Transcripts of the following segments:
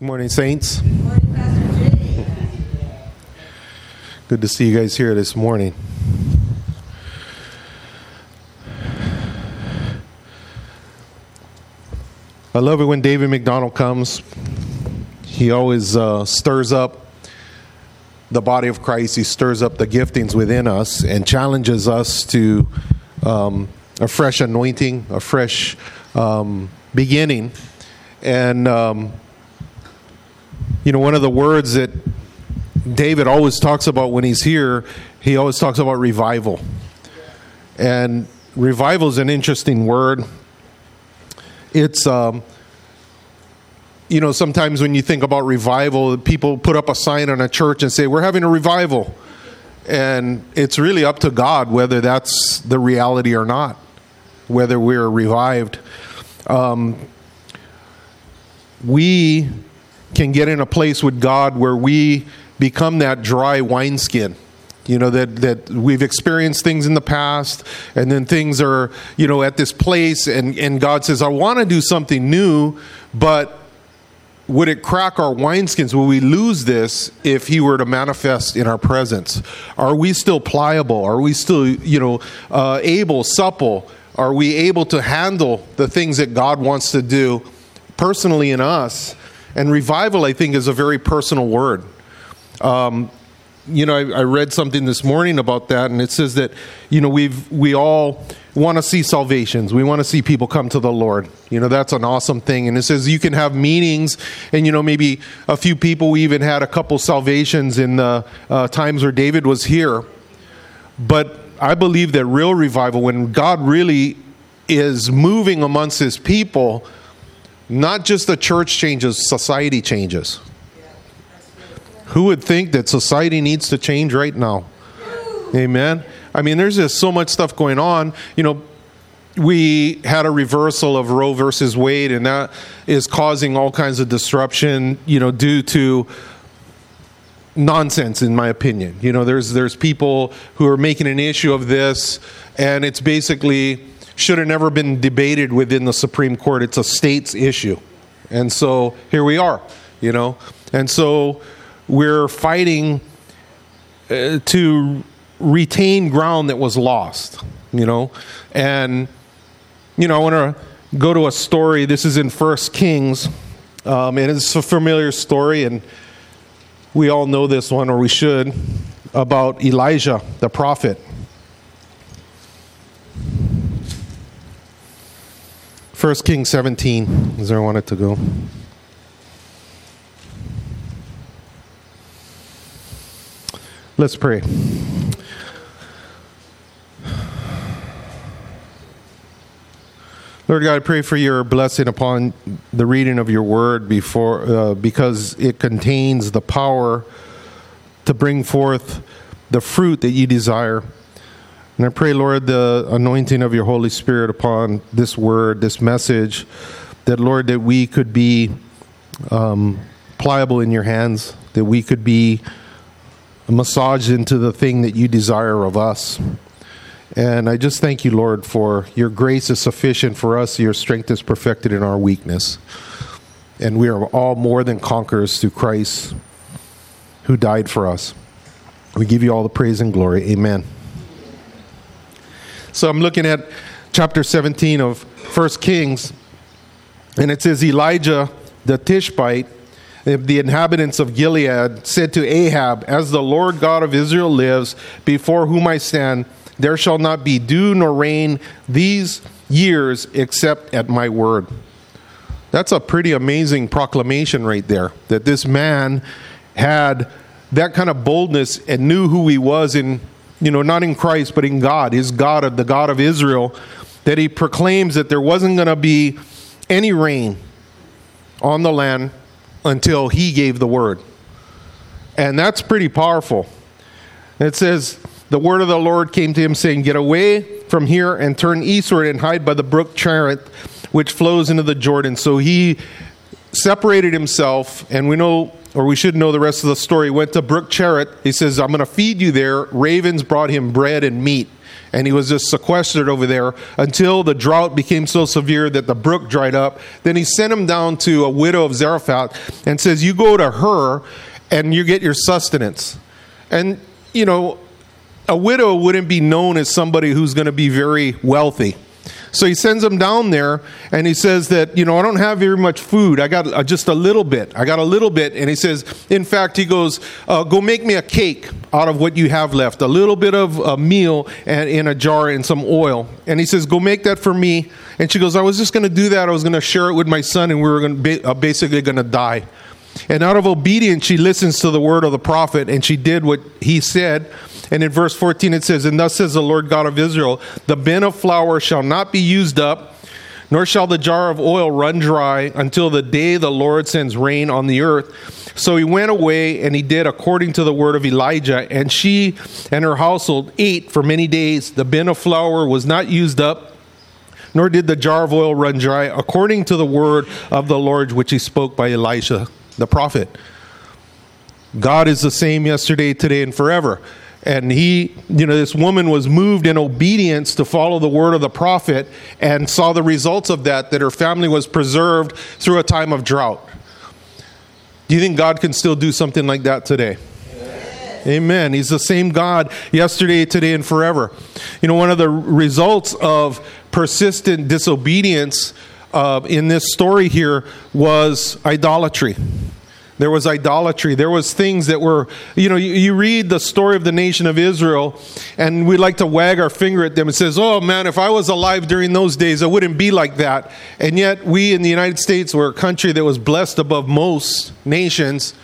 Good morning, Saints. Good to see you guys here this morning. I love it when David McDonald comes. He always uh, stirs up the body of Christ, he stirs up the giftings within us and challenges us to um, a fresh anointing, a fresh um, beginning. And, um, you know, one of the words that David always talks about when he's here, he always talks about revival. And revival is an interesting word. It's, um, you know, sometimes when you think about revival, people put up a sign on a church and say, We're having a revival. And it's really up to God whether that's the reality or not, whether we're revived. Um, we can get in a place with God where we become that dry wineskin. You know, that, that we've experienced things in the past, and then things are, you know, at this place, and, and God says, I want to do something new, but would it crack our wineskins? Will we lose this if he were to manifest in our presence? Are we still pliable? Are we still, you know, uh, able, supple? Are we able to handle the things that God wants to do personally in us? And revival, I think, is a very personal word. Um, you know, I, I, read something this morning about that, and it says that you know we've we all want to see salvations. We want to see people come to the Lord. You know, that's an awesome thing. And it says you can have meetings, and you know maybe a few people. We even had a couple salvations in the uh, times where David was here. But I believe that real revival, when God really is moving amongst His people, not just the church changes, society changes. Who would think that society needs to change right now? Amen. I mean, there's just so much stuff going on. You know, we had a reversal of Roe versus Wade, and that is causing all kinds of disruption, you know, due to nonsense in my opinion you know there's there's people who are making an issue of this and it's basically should have never been debated within the supreme court it's a state's issue and so here we are you know and so we're fighting uh, to retain ground that was lost, you know. And, you know, I want to go to a story. This is in First Kings, um, and it's a familiar story, and we all know this one, or we should, about Elijah, the prophet. First Kings 17 is where I wanted to go. Let's pray. Lord God, I pray for your blessing upon the reading of your word before, uh, because it contains the power to bring forth the fruit that you desire. And I pray, Lord, the anointing of your Holy Spirit upon this word, this message, that, Lord, that we could be um, pliable in your hands, that we could be massaged into the thing that you desire of us. And I just thank you, Lord, for your grace is sufficient for us. Your strength is perfected in our weakness. And we are all more than conquerors through Christ who died for us. We give you all the praise and glory. Amen. So I'm looking at chapter 17 of First Kings, and it says Elijah the Tishbite the inhabitants of Gilead said to Ahab, As the Lord God of Israel lives, before whom I stand, there shall not be dew nor rain these years except at my word. That's a pretty amazing proclamation right there. That this man had that kind of boldness and knew who he was in, you know, not in Christ, but in God, his God, of the God of Israel, that he proclaims that there wasn't going to be any rain on the land until he gave the word. And that's pretty powerful. It says, The word of the Lord came to him, saying, Get away from here and turn eastward and hide by the brook Cherith, which flows into the Jordan. So he separated himself, and we know, or we should know the rest of the story. Went to Brook Cherith. He says, I'm going to feed you there. Ravens brought him bread and meat. and he was just sequestered over there until the drought became so severe that the brook dried up. Then he sent him down to a widow of Zarephath and says, You go to her and you get your sustenance. And, you know, a widow wouldn't be known as somebody who's going to be very wealthy. So he sends him down there and he says that, you know, I don't have very much food. I got uh, just a little bit. I got a little bit. And he says, in fact, he goes, uh, go make me a cake out of what you have left, a little bit of a meal and in a jar and some oil. And he says, go make that for me. And she goes, I was just going to do that. I was going to share it with my son and we were going to uh, basically going to die. And out of obedience, she listens to the word of the prophet and she did what he said. And in verse 14 it says, And thus says the Lord God of Israel, the bin of flour shall not be used up, nor shall the jar of oil run dry until the day the Lord sends rain on the earth. So he went away and he did according to the word of Elijah, and she and her household ate for many days. The bin of flour was not used up, nor did the jar of oil run dry, according to the word of the Lord which he spoke by Elisha the prophet. God is the same yesterday, today, and forever and he you know this woman was moved in obedience to follow the word of the prophet and saw the results of that that her family was preserved through a time of drought do you think god can still do something like that today Amen. Amen. He's the same God yesterday, today, and forever. You know, one of the results of persistent disobedience uh, in this story here was idolatry. There was idolatry. There was things that were, you know, you, you, read the story of the nation of Israel, and we like to wag our finger at them and says, "Oh man, if I was alive during those days, I wouldn't be like that." And yet, we in the United States were a country that was blessed above most nations,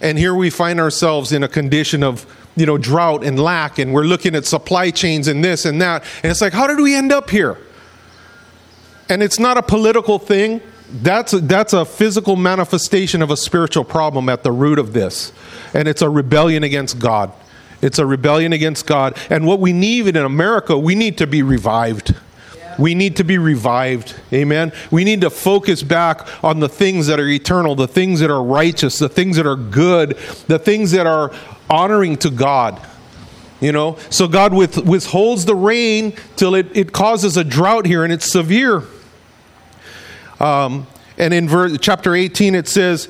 and here we find ourselves in a condition of you know drought and lack, and we're looking at supply chains and this and that, and it's like, how did we end up here? And it's not a political thing that's a, that's a physical manifestation of a spiritual problem at the root of this. And it's a rebellion against God. It's a rebellion against God. And what we need in America, we need to be revived. We need to be revived. Amen. We need to focus back on the things that are eternal, the things that are righteous, the things that are good, the things that are honoring to God. You know, so God with, withholds the rain till it, it causes a drought here and it's severe. Um, and in verse, chapter 18, it says,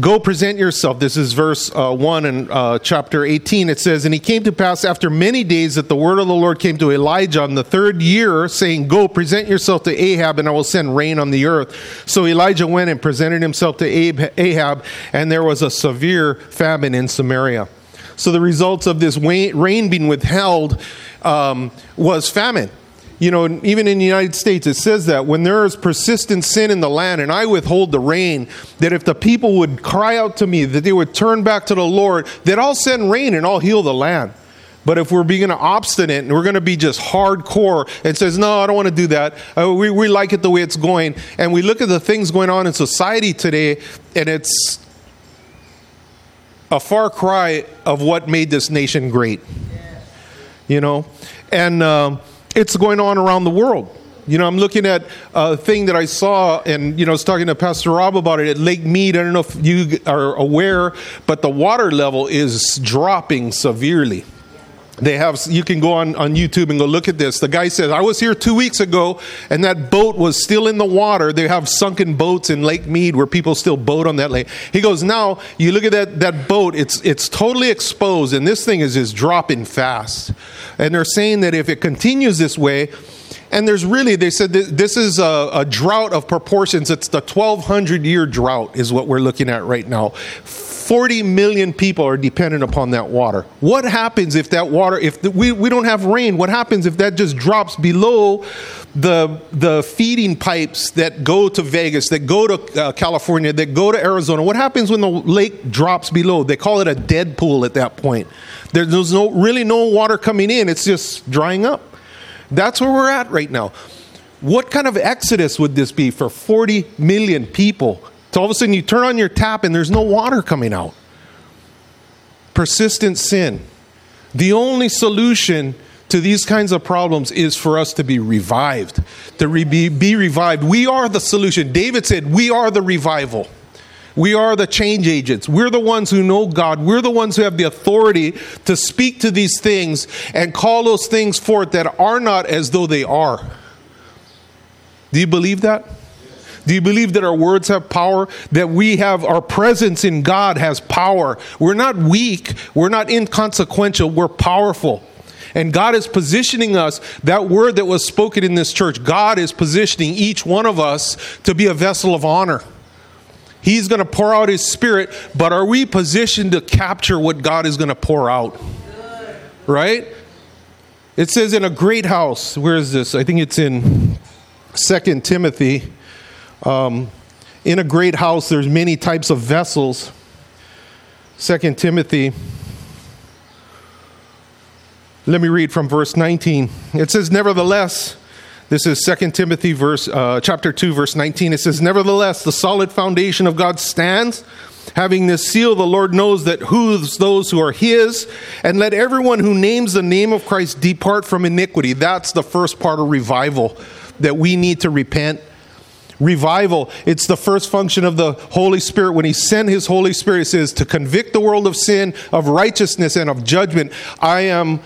Go present yourself. This is verse uh, 1 in uh, chapter 18. It says, And he came to pass after many days that the word of the Lord came to Elijah on the third year, saying, Go present yourself to Ahab, and I will send rain on the earth. So Elijah went and presented himself to Ahab, and there was a severe famine in Samaria. So the results of this rain being withheld um, was famine you know, even in the United States, it says that when there is persistent sin in the land and I withhold the rain, that if the people would cry out to me, that they would turn back to the Lord, that I'll send rain and I'll heal the land. But if we're being obstinate and we're going to be just hardcore and says, no, I don't want to do that, uh, we, we like it the way it's going, and we look at the things going on in society today, and it's a far cry of what made this nation great. You know? And. Um, it's going on around the world. You know, I'm looking at a thing that I saw, and you know, I was talking to Pastor Rob about it at Lake Mead. I don't know if you are aware, but the water level is dropping severely. They have you can go on, on YouTube and go look at this. The guy says, I was here two weeks ago and that boat was still in the water. They have sunken boats in Lake Mead where people still boat on that lake. He goes, Now you look at that, that boat, it's it's totally exposed, and this thing is just dropping fast. And they're saying that if it continues this way, and there's really, they said this is a, a, drought of proportions. It's the 1200 year drought, is what we're looking at right now. 40 million people are dependent upon that water. What happens if that water, if the, we, we don't have rain, what happens if that just drops below the, the feeding pipes that go to Vegas, that go to uh, California, that go to Arizona? What happens when the lake drops below? They call it a dead pool at that point. There's no, really no water coming in, it's just drying up. That's where we're at right now. What kind of exodus would this be for 40 million people? So all of a sudden you turn on your tap and there's no water coming out. Persistent sin. The only solution to these kinds of problems is for us to be revived. To re- be, be revived. We are the solution. David said, We are the revival. We are the change agents. We're the ones who know God. We're the ones who have the authority to speak to these things and call those things forth that are not as though they are. Do you believe that? Do you believe that our words have power? That we have our presence in God has power? We're not weak. We're not inconsequential. We're powerful. And God is positioning us, that word that was spoken in this church, God is positioning each one of us to be a vessel of honor. He's going to pour out His Spirit, but are we positioned to capture what God is going to pour out? Right? It says in a great house, where is this? I think it's in Second Timothy. Um, in a great house, there's many types of vessels. Second Timothy let me read from verse 19. It says, Nevertheless, this is 2 Timothy verse, uh, chapter 2, verse 19. It says, Nevertheless, the solid foundation of God stands. Having this seal, the Lord knows that who's those who are his, and let everyone who names the name of Christ depart from iniquity. That's the first part of revival that we need to repent. Revival, it's the first function of the Holy Spirit. When He sent His Holy Spirit, He says, to convict the world of sin, of righteousness, and of judgment. I am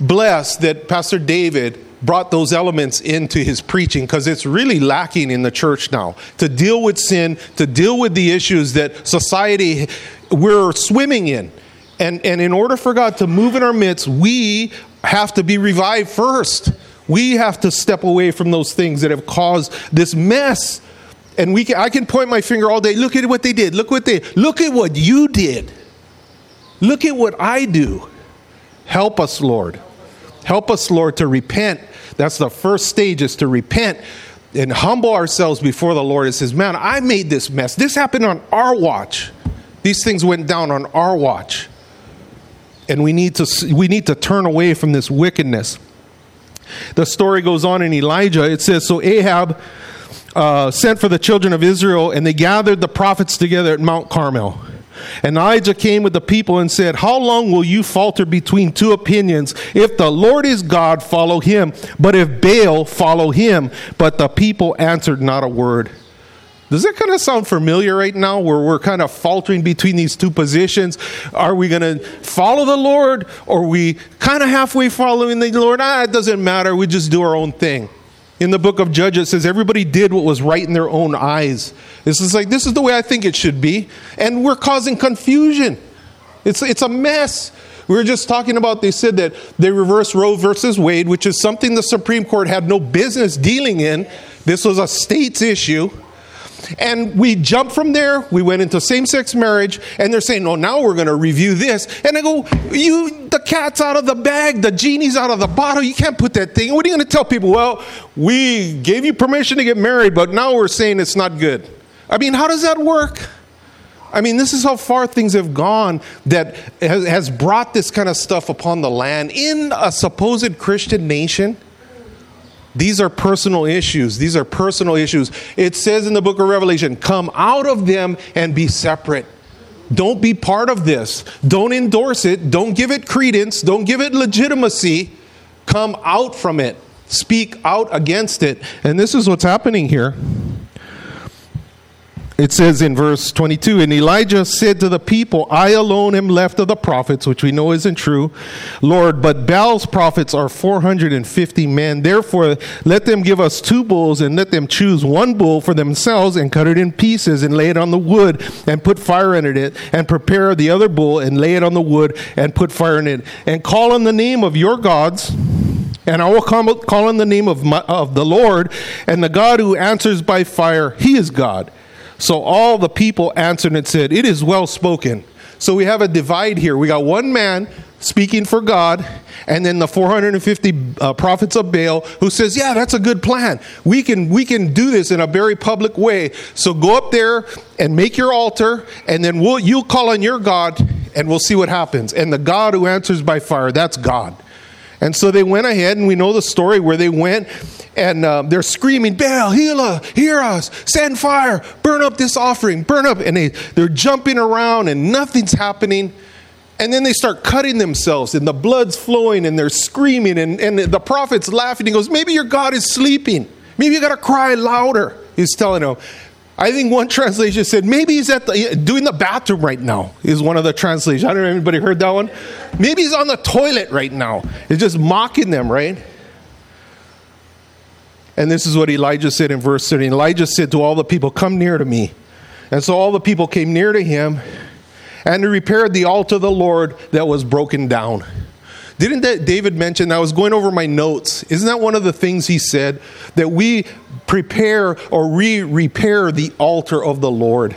blessed that Pastor David brought those elements into his preaching because it's really lacking in the church now to deal with sin, to deal with the issues that society we're swimming in. And, and in order for God to move in our midst, we have to be revived first. We have to step away from those things that have caused this mess. And we can, I can point my finger all day. Look at what they did. Look what they look at what you did. Look at what I do. Help us, Lord. Help us, Lord, to repent. That's the first stage is to repent and humble ourselves before the Lord. It says, Man, I made this mess. This happened on our watch. These things went down on our watch. And we need to we need to turn away from this wickedness. The story goes on in Elijah. It says, So Ahab uh, sent for the children of Israel, and they gathered the prophets together at Mount Carmel. And Elijah came with the people and said, How long will you falter between two opinions? If the Lord is God, follow him. But if Baal, follow him. But the people answered not a word. Does that kind of sound familiar right now where we're kind of faltering between these two positions? Are we going to follow the Lord or are we kind of halfway following the Lord? Ah, it doesn't matter. We just do our own thing. In the book of Judges, it says everybody did what was right in their own eyes. This is like, this is the way I think it should be. And we're causing confusion. It's, it's a mess. We were just talking about, they said that they reversed Roe versus Wade, which is something the Supreme Court had no business dealing in. This was a state's issue. And we jumped from there, we went into same sex marriage, and they're saying, oh, now we're going to review this. And I go, you, the cat's out of the bag, the genie's out of the bottle, you can't put that thing. What are you going to tell people? Well, we gave you permission to get married, but now we're saying it's not good. I mean, how does that work? I mean, this is how far things have gone that has brought this kind of stuff upon the land in a supposed Christian nation. These are personal issues. These are personal issues. It says in the book of Revelation, come out of them and be separate. Don't be part of this. Don't endorse it. Don't give it credence. Don't give it legitimacy. Come out from it. Speak out against it. And this is what's happening here it says in verse 22 And Elijah said to the people, I alone am left of the prophets, which we know isn't true, Lord, but Baal's prophets are 450 men. Therefore, let them give us two bulls and let them choose one bull for themselves and cut it in pieces and lay it on the wood and put fire in it and prepare the other bull and lay it on the wood and put fire in it and call on the name of your gods. And I will call on the name of, my, of the Lord and the God who answers by fire. He is God. So all the people answered and said, It is well spoken. So we have a divide here. We got one man speaking for God, and then the 450 uh, prophets of Baal who says, "Yeah, that's a good plan. We can we can do this in a very public way. So go up there and make your altar, and then we'll you'll call on your God, and we'll see what happens. And the God who answers by fire, that's God." And so they went ahead, and we know the story where they went and um, they're screaming, Baal, heal us, hear us, send fire, burn up this offering, burn up. And they, they're jumping around, and nothing's happening. And then they start cutting themselves, and the blood's flowing, and they're screaming, and, and the prophet's laughing. He goes, Maybe your God is sleeping. Maybe you got to cry louder. He's telling them, I think one translation said maybe he's at the doing the bathroom right now. Is one of the translations. I don't know if anybody heard that one. Maybe he's on the toilet right now. It's just mocking them, right? And this is what Elijah said in verse 30. Elijah said to all the people, Come near to me. And so all the people came near to him, and he repaired the altar of the Lord that was broken down. Didn't that David mention? I was going over my notes. Isn't that one of the things he said? That we prepare or re repair the altar of the Lord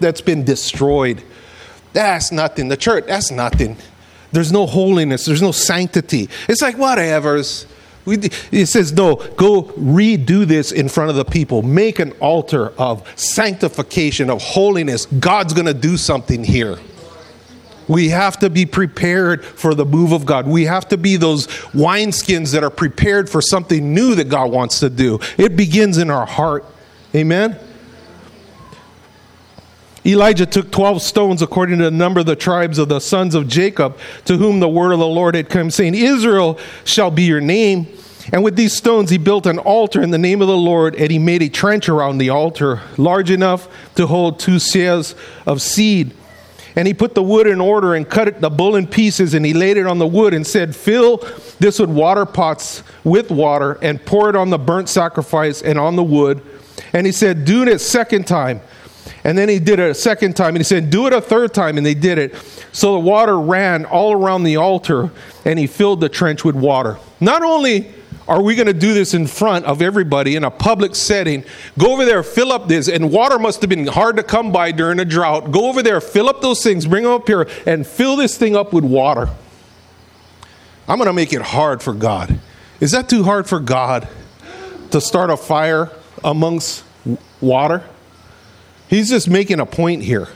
that's been destroyed. That's nothing. The church, that's nothing. There's no holiness, there's no sanctity. It's like, whatever's. It says, no, go redo this in front of the people. Make an altar of sanctification, of holiness. God's going to do something here. We have to be prepared for the move of God. We have to be those wineskins that are prepared for something new that God wants to do. It begins in our heart. Amen? Elijah took 12 stones according to the number of the tribes of the sons of Jacob, to whom the word of the Lord had come, saying, Israel shall be your name. And with these stones he built an altar in the name of the Lord, and he made a trench around the altar, large enough to hold two seahs of seed. And he put the wood in order and cut it, the bull in pieces, and he laid it on the wood and said, Fill this with water pots with water and pour it on the burnt sacrifice and on the wood. And he said, Do it a second time. And then he did it a second time, and he said, Do it a third time, and they did it. So the water ran all around the altar, and he filled the trench with water. Not only are we going to do this in front of everybody in a public setting? Go over there, fill up this, and water must have been hard to come by during a drought. Go over there, fill up those things, bring them up here, and fill this thing up with water. I'm going to make it hard for God. Is that too hard for God to start a fire amongst water? He's just making a point here.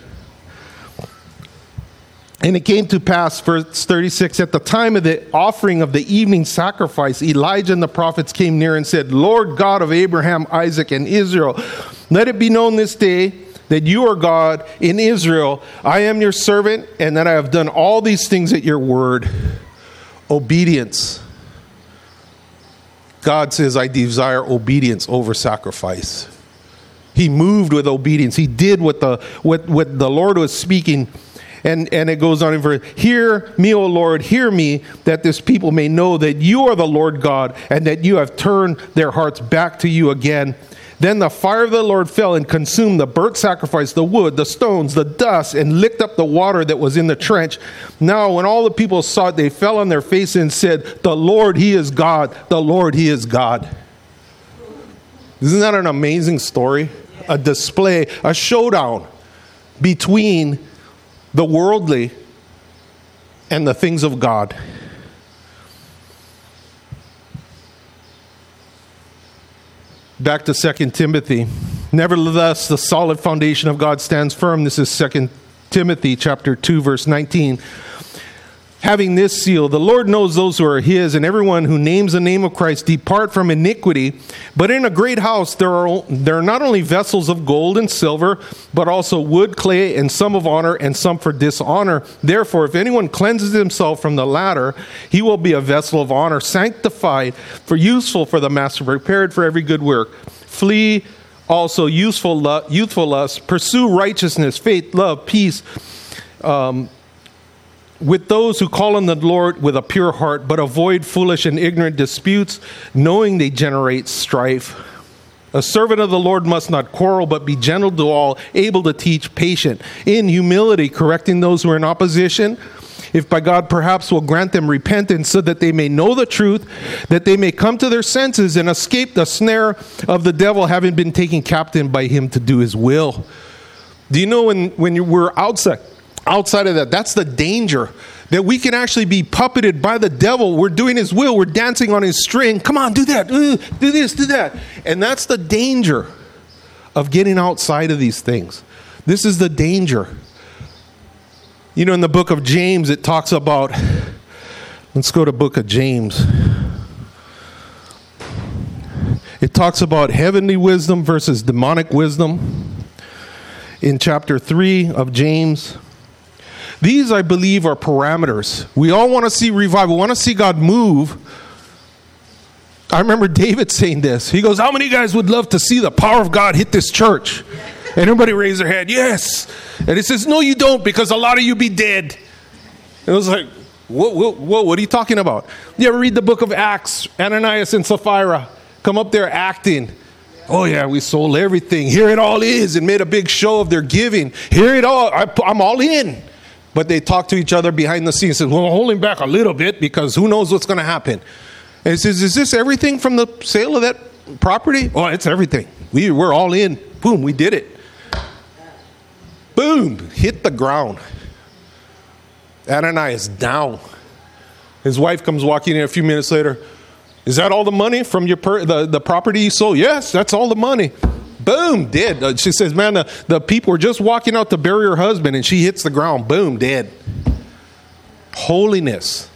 And it came to pass, verse 36, at the time of the offering of the evening sacrifice, Elijah and the prophets came near and said, Lord God of Abraham, Isaac, and Israel, let it be known this day that you are God in Israel. I am your servant, and that I have done all these things at your word. Obedience. God says, I desire obedience over sacrifice. He moved with obedience. He did what the, what, what the Lord was speaking and, and it goes on in verse, Hear me, O Lord, hear me, that this people may know that you are the Lord God, and that you have turned their hearts back to you again. Then the fire of the Lord fell and consumed the burnt sacrifice, the wood, the stones, the dust, and licked up the water that was in the trench. Now, when all the people saw it, they fell on their faces and said, The Lord, He is God. The Lord, He is God. Isn't that an amazing story? A display, a showdown between the worldly and the things of God. Back to 2 Timothy. Nevertheless, the solid foundation of God stands firm. This is 2 Timothy chapter 2 verse 19 having this seal the lord knows those who are his and everyone who names the name of christ depart from iniquity. But in a great house there are there are not only vessels of gold and silver but also wood clay and some of honor and some for dishonor. Therefore if anyone cleanses himself from the latter he will be a vessel of honor sanctified for useful for the master prepared for every good work. Flee also useful youthful lust. Pursue righteousness faith love peace um, with those who call on the Lord with a pure heart, but avoid foolish and ignorant disputes, knowing they generate strife. A servant of the Lord must not quarrel, but be gentle to all, able to teach, patient, in humility, correcting those who are in opposition. If by God perhaps will grant them repentance so that they may know the truth, that they may come to their senses and escape the snare of the devil, having been taken captive by him to do his will. Do you know when, when we're outside? Outside of that. That's the danger that we can actually be puppeted by the devil. We're doing his will, we're dancing on his string. Come on, do that, uh, do this, do that. And that's the danger of getting outside of these things. This is the danger. You know, in the book of James, it talks about, let's go to book of James. It talks about heavenly wisdom versus demonic wisdom. In chapter 3 of James, these, I believe, are parameters. We all want to see revival, we want to see God move. I remember David saying this. He goes, How many guys would love to see the power of God hit this church? And everybody raised their hand, yes. And he says, no, you don't, because a lot of you be dead. And it was like, whoa, whoa, whoa, what are you talking about? You ever read the book of Acts? Ananias and Sapphira come up there acting. Oh, yeah, we sold everything. Here it all is, and made a big show of their giving. Here it all, I, I'm all in. But they talk to each other behind the scenes. Says, "Well, holding back a little bit because who knows what's going to happen." And he says, "Is this everything from the sale of that property?" Oh, it's everything. We we're all in. Boom, we did it. Boom, hit the ground. Ananias down. His wife comes walking in a few minutes later. Is that all the money from your per- the, the property you sold? Yes, that's all the money. Boom, dead. Uh, she says, Man, the, the people were just walking out to bury her husband, and she hits the ground. Boom, dead. Holiness.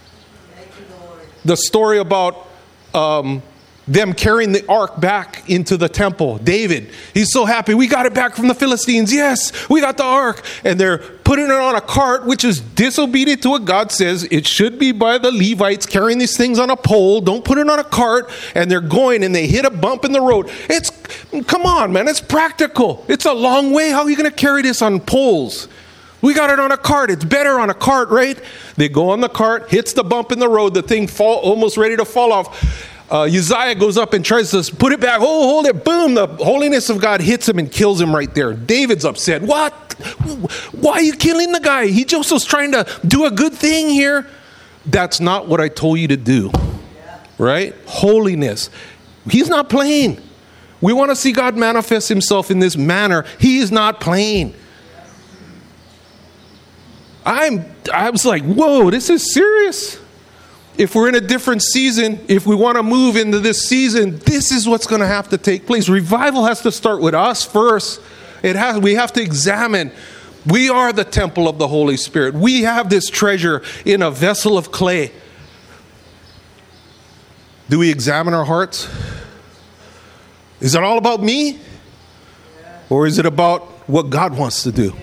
The story about um, them carrying the ark back into the temple. David, he's so happy. We got it back from the Philistines. Yes, we got the ark. And they're putting it on a cart, which is disobedient to what God says. It should be by the Levites carrying these things on a pole. Don't put it on a cart. And they're going and they hit a bump in the road. It's, come on, man, it's practical. It's a long way. How are you going to carry this on poles? We got it on a cart. It's better on a cart, right? They go on the cart, hits the bump in the road, the thing fall almost ready to fall off uh, Uzziah goes up and tries to put it back. Oh, hold it. Boom. The holiness of God hits him and kills him right there. David's upset. What? Why are you killing the guy? He just was trying to do a good thing here. That's not what I told you to do. Right? Holiness. He's not playing. We want to see God manifest himself in this manner. He is not playing. I'm I was like, whoa, this is serious if we're in a different season, if we want to move into this season, this is what's going to have to take place. Revival has to start with us first. It has we have to examine we are the temple of the Holy Spirit. We have this treasure in a vessel of clay. Do we examine our hearts? Is it all about me? Or is it about what God wants to do?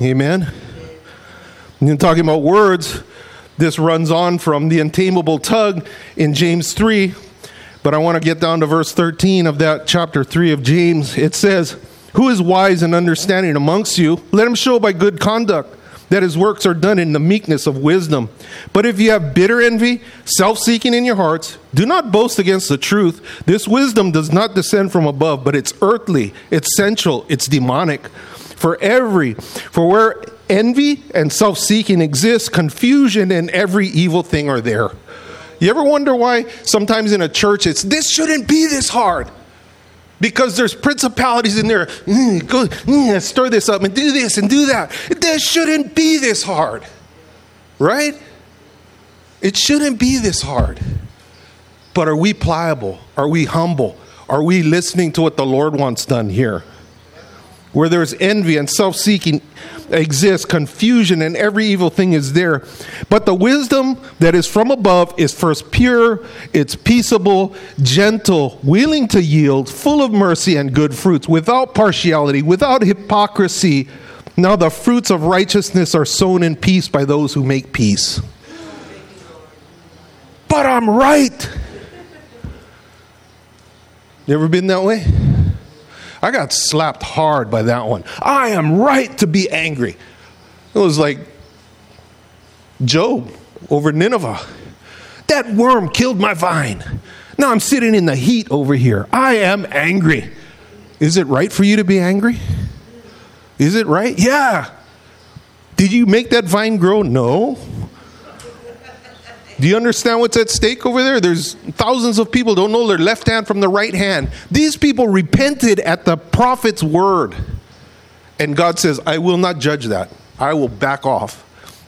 Amen. You're talking about words this runs on from the untamable tug in James 3, but I want to get down to verse 13 of that chapter 3 of James. It says, Who is wise and understanding amongst you? Let him show by good conduct that his works are done in the meekness of wisdom. But if you have bitter envy, self seeking in your hearts, do not boast against the truth. This wisdom does not descend from above, but it's earthly, it's sensual, it's demonic. For every, for where envy and self seeking exist, confusion and every evil thing are there. You ever wonder why sometimes in a church it's this shouldn't be this hard? Because there's principalities in there. Mm, go, mm, stir this up and do this and do that. This shouldn't be this hard. Right? It shouldn't be this hard. But are we pliable? Are we humble? Are we listening to what the Lord wants done here? Where there's envy and self seeking, exists, confusion and every evil thing is there. But the wisdom that is from above is first pure, it's peaceable, gentle, willing to yield, full of mercy and good fruits, without partiality, without hypocrisy. Now the fruits of righteousness are sown in peace by those who make peace. But I'm right. You ever been that way? I got slapped hard by that one. I am right to be angry. It was like Job over Nineveh. That worm killed my vine. Now I'm sitting in the heat over here. I am angry. Is it right for you to be angry? Is it right? Yeah. Did you make that vine grow? No. Do you understand what's at stake over there? There's thousands of people don't know their left hand from the right hand. These people repented at the prophet's word. And God says, I will not judge that. I will back off.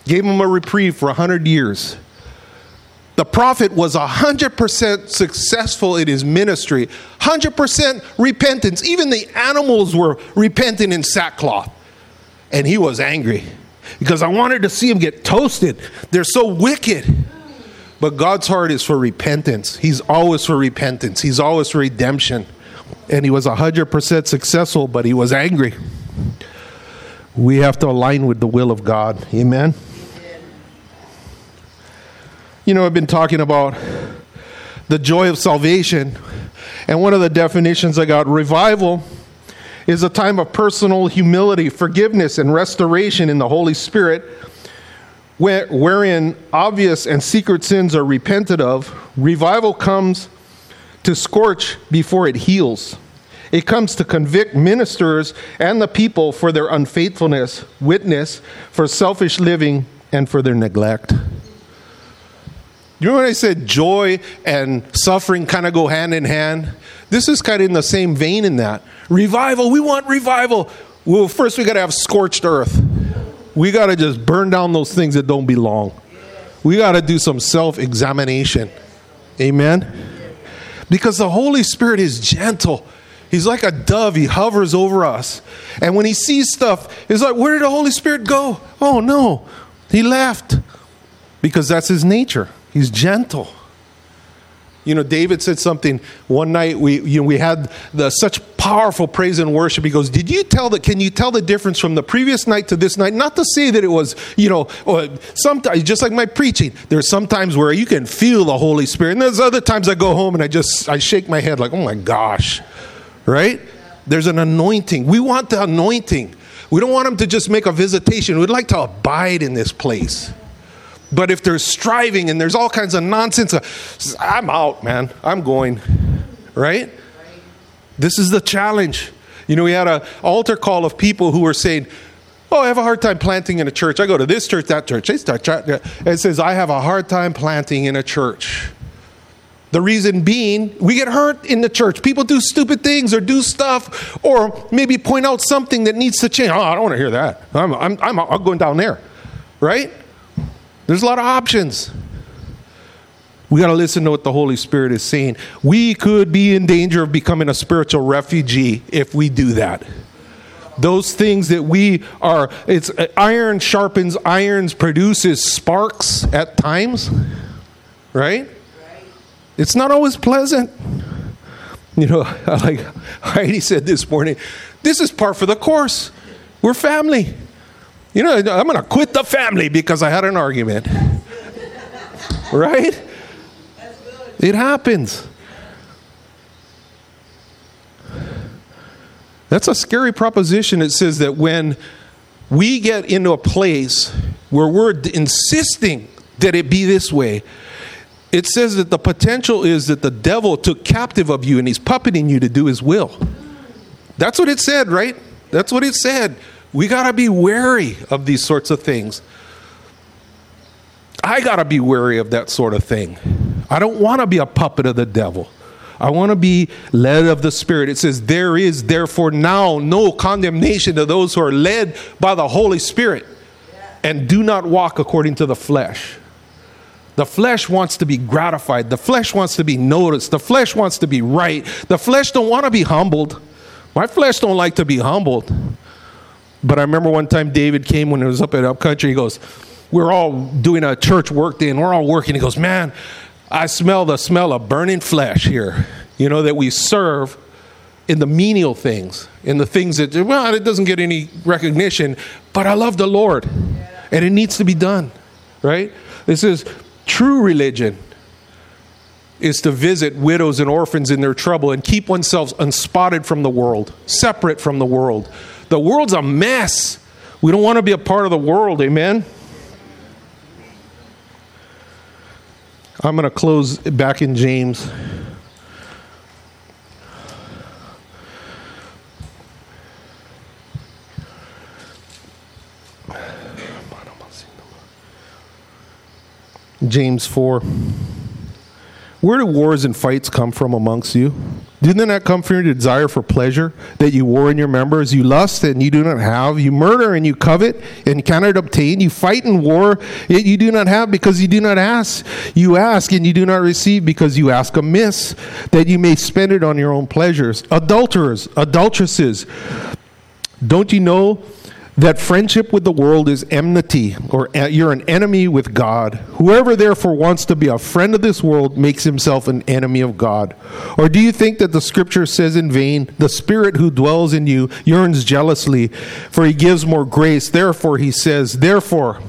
Gave him a reprieve for 100 years. The prophet was 100% successful in his ministry, 100% repentance. Even the animals were repenting in sackcloth. And he was angry because I wanted to see him get toasted. They're so wicked. But God's heart is for repentance. He's always for repentance. He's always for redemption. And he was 100% successful, but he was angry. We have to align with the will of God. Amen. You know, I've been talking about the joy of salvation. And one of the definitions I got revival is a time of personal humility, forgiveness, and restoration in the Holy Spirit, where, wherein obvious and secret sins are repented of. Revival comes to scorch before it heals. It comes to convict ministers and the people for their unfaithfulness, witness for selfish living, and for their neglect. You remember when I said joy and suffering kind of go hand in hand? This is kind of in the same vein in that. Revival, we want revival. Well, first we got to have scorched earth. We got to just burn down those things that don't belong. We got to do some self examination. Amen? Because the Holy Spirit is gentle. He's like a dove, he hovers over us. And when he sees stuff, he's like, Where did the Holy Spirit go? Oh, no, he left. Because that's his nature. He's gentle. You know, David said something one night. We you know we had the, such powerful praise and worship. He goes, "Did you tell that? Can you tell the difference from the previous night to this night? Not to say that it was you know uh, sometimes uh, just like my preaching. There's sometimes where you can feel the Holy Spirit, and there's other times I go home and I just I shake my head like, oh my gosh, right? There's an anointing. We want the anointing. We don't want him to just make a visitation. We'd like to abide in this place. But if there's striving and there's all kinds of nonsense, uh, I'm out, man. I'm going. Right? This is the challenge. You know, we had an altar call of people who were saying, Oh, I have a hard time planting in a church. I go to this church, that church. It says, I have a hard time planting in a church. The reason being, we get hurt in the church. People do stupid things or do stuff or maybe point out something that needs to change. Oh, I don't want to hear that. I'm, I'm, I'm, I'm going down there. Right? There's a lot of options. We got to listen to what the Holy Spirit is saying. We could be in danger of becoming a spiritual refugee if we do that. Those things that we are, it's iron sharpens irons, produces sparks at times, right? It's not always pleasant. You know, like Heidi said this morning, this is par for the course. We're family. You know, I'm going to quit the family because I had an argument. right? It happens. That's a scary proposition. It says that when we get into a place where we're insisting that it be this way, it says that the potential is that the devil took captive of you and he's puppeting you to do his will. That's what it said, right? That's what it said. We got to be wary of these sorts of things. I got to be wary of that sort of thing. I don't want to be a puppet of the devil. I want to be led of the Spirit. It says, There is therefore now no condemnation to those who are led by the Holy Spirit and do not walk according to the flesh. The flesh wants to be gratified. The flesh wants to be noticed. The flesh wants to be right. The flesh don't want to be humbled. My flesh don't like to be humbled. But I remember one time David came when it was up at Upcountry. He goes, We're all doing a church work day and we're all working. He goes, Man, I smell the smell of burning flesh here. You know, that we serve in the menial things, in the things that, well, it doesn't get any recognition, but I love the Lord and it needs to be done, right? This is true religion is to visit widows and orphans in their trouble and keep oneself unspotted from the world, separate from the world. The world's a mess. We don't want to be a part of the world, amen? I'm going to close back in James. James 4. Where do wars and fights come from amongst you? Didn't that come from your desire for pleasure that you war in your members? You lust and you do not have. You murder and you covet and cannot obtain. You fight and war yet you do not have because you do not ask. You ask and you do not receive because you ask amiss that you may spend it on your own pleasures. Adulterers, adulteresses, don't you know that friendship with the world is enmity, or you're an enemy with God. Whoever therefore wants to be a friend of this world makes himself an enemy of God. Or do you think that the scripture says in vain, the spirit who dwells in you yearns jealously, for he gives more grace? Therefore, he says, therefore,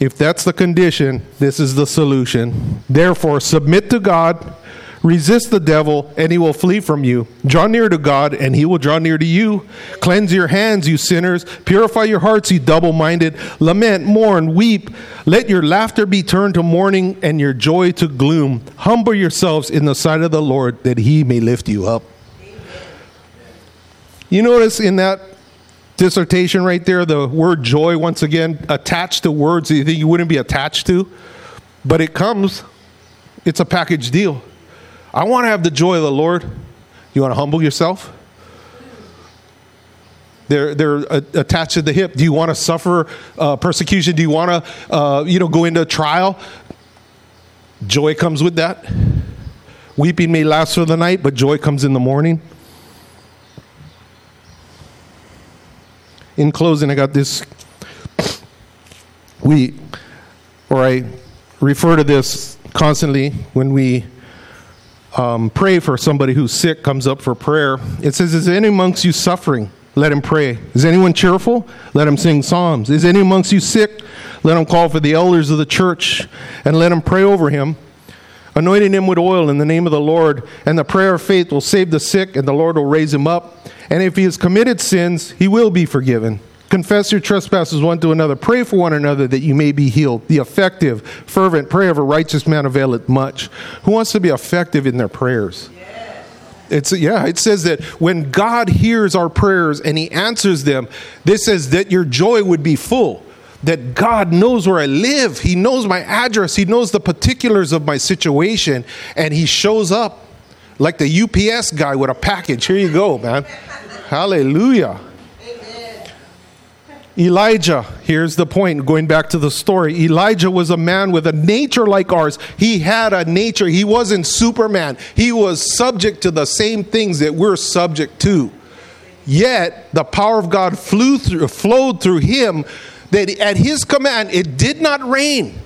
if that's the condition, this is the solution. Therefore, submit to God Resist the devil, and he will flee from you. Draw near to God, and he will draw near to you. Cleanse your hands, you sinners. Purify your hearts, you double minded. Lament, mourn, weep. Let your laughter be turned to mourning, and your joy to gloom. Humble yourselves in the sight of the Lord, that he may lift you up. You notice in that dissertation right there, the word joy, once again, attached to words that you think you wouldn't be attached to, but it comes, it's a package deal. I want to have the joy of the Lord. You want to humble yourself? They're, they're attached to the hip. Do you want to suffer uh, persecution? Do you want to, uh, you know, go into trial? Joy comes with that. Weeping may last for the night, but joy comes in the morning. In closing, I got this. We, or I refer to this constantly when we um, pray for somebody who's sick, comes up for prayer. It says, Is any amongst you suffering? Let him pray. Is anyone cheerful? Let him sing psalms. Is any amongst you sick? Let him call for the elders of the church and let him pray over him, anointing him with oil in the name of the Lord. And the prayer of faith will save the sick, and the Lord will raise him up. And if he has committed sins, he will be forgiven. Confess your trespasses one to another. Pray for one another that you may be healed. The effective, fervent prayer of a righteous man availeth much. Who wants to be effective in their prayers? It's yeah, it says that when God hears our prayers and he answers them, this says that your joy would be full. That God knows where I live. He knows my address. He knows the particulars of my situation and he shows up like the UPS guy with a package. Here you go, man. Hallelujah. Elijah, here's the point, going back to the story. Elijah was a man with a nature like ours. He had a nature. He wasn't Superman. He was subject to the same things that we're subject to. Yet, the power of God flew through, flowed through him that at his command, it did not rain.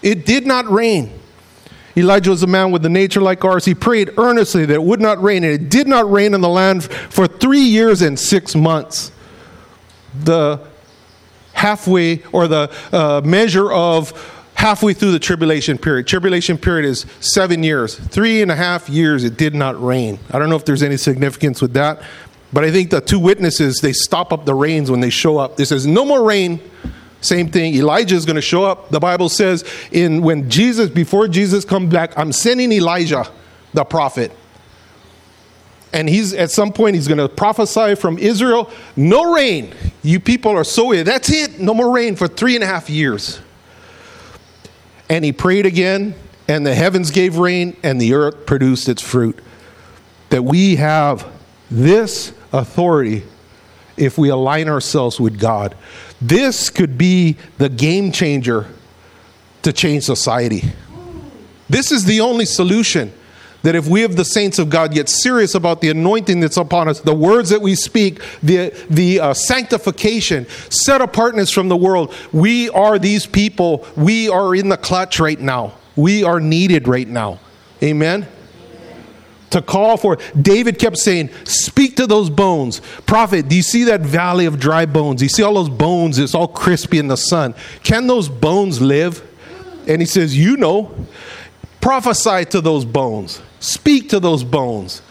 It did not rain. Elijah was a man with a nature like ours. He prayed earnestly that it would not rain, and it did not rain in the land for three years and six months the halfway or the uh, measure of halfway through the tribulation period. Tribulation period is seven years. Three and a half years it did not rain. I don't know if there's any significance with that, but I think the two witnesses they stop up the rains when they show up. This says no more rain. Same thing. Elijah is going to show up. The Bible says in when Jesus before Jesus comes back, I'm sending Elijah, the prophet and he's at some point he's going to prophesy from Israel, no rain. You people are so. That's it. No more rain for three and a half years. And he prayed again, and the heavens gave rain, and the earth produced its fruit. That we have this authority if we align ourselves with God. This could be the game changer to change society. This is the only solution that if we of the saints of God get serious about the anointing that's upon us, the words that we speak, the, the uh, sanctification, set apartness from the world, we are these people. We are in the clutch right now. We are needed right now. Amen? To call for, David kept saying, Speak to those bones. Prophet, do you see that valley of dry bones? You see all those bones? It's all crispy in the sun. Can those bones live? And he says, You know. Prophesy to those bones. Speak to those bones.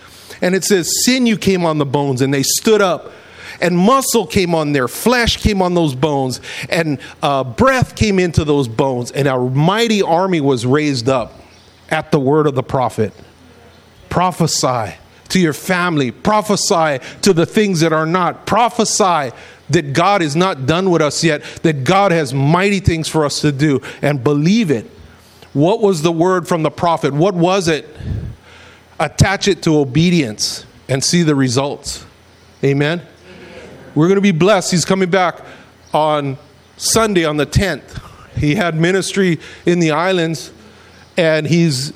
And it says, Sinew came on the bones, and they stood up. And muscle came on there, flesh came on those bones, and uh, breath came into those bones, and a mighty army was raised up at the word of the prophet. Prophesy to your family, prophesy to the things that are not, prophesy that God is not done with us yet, that God has mighty things for us to do, and believe it. What was the word from the prophet? What was it? Attach it to obedience and see the results. Amen? We're going to be blessed. He's coming back on Sunday on the 10th. He had ministry in the islands and he's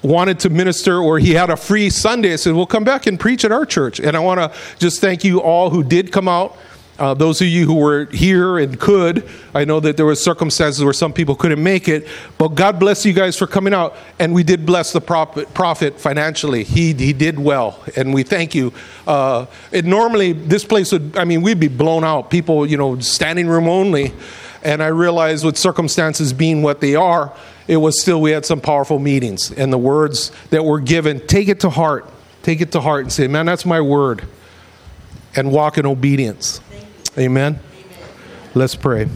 wanted to minister or he had a free Sunday. I said, Well, come back and preach at our church. And I want to just thank you all who did come out. Uh, those of you who were here and could, I know that there were circumstances where some people couldn't make it, but God bless you guys for coming out. And we did bless the prophet, prophet financially. He, he did well, and we thank you. Uh, it normally, this place would, I mean, we'd be blown out. People, you know, standing room only. And I realized with circumstances being what they are, it was still, we had some powerful meetings. And the words that were given, take it to heart. Take it to heart and say, man, that's my word. And walk in obedience. Amen. Amen. Let's pray.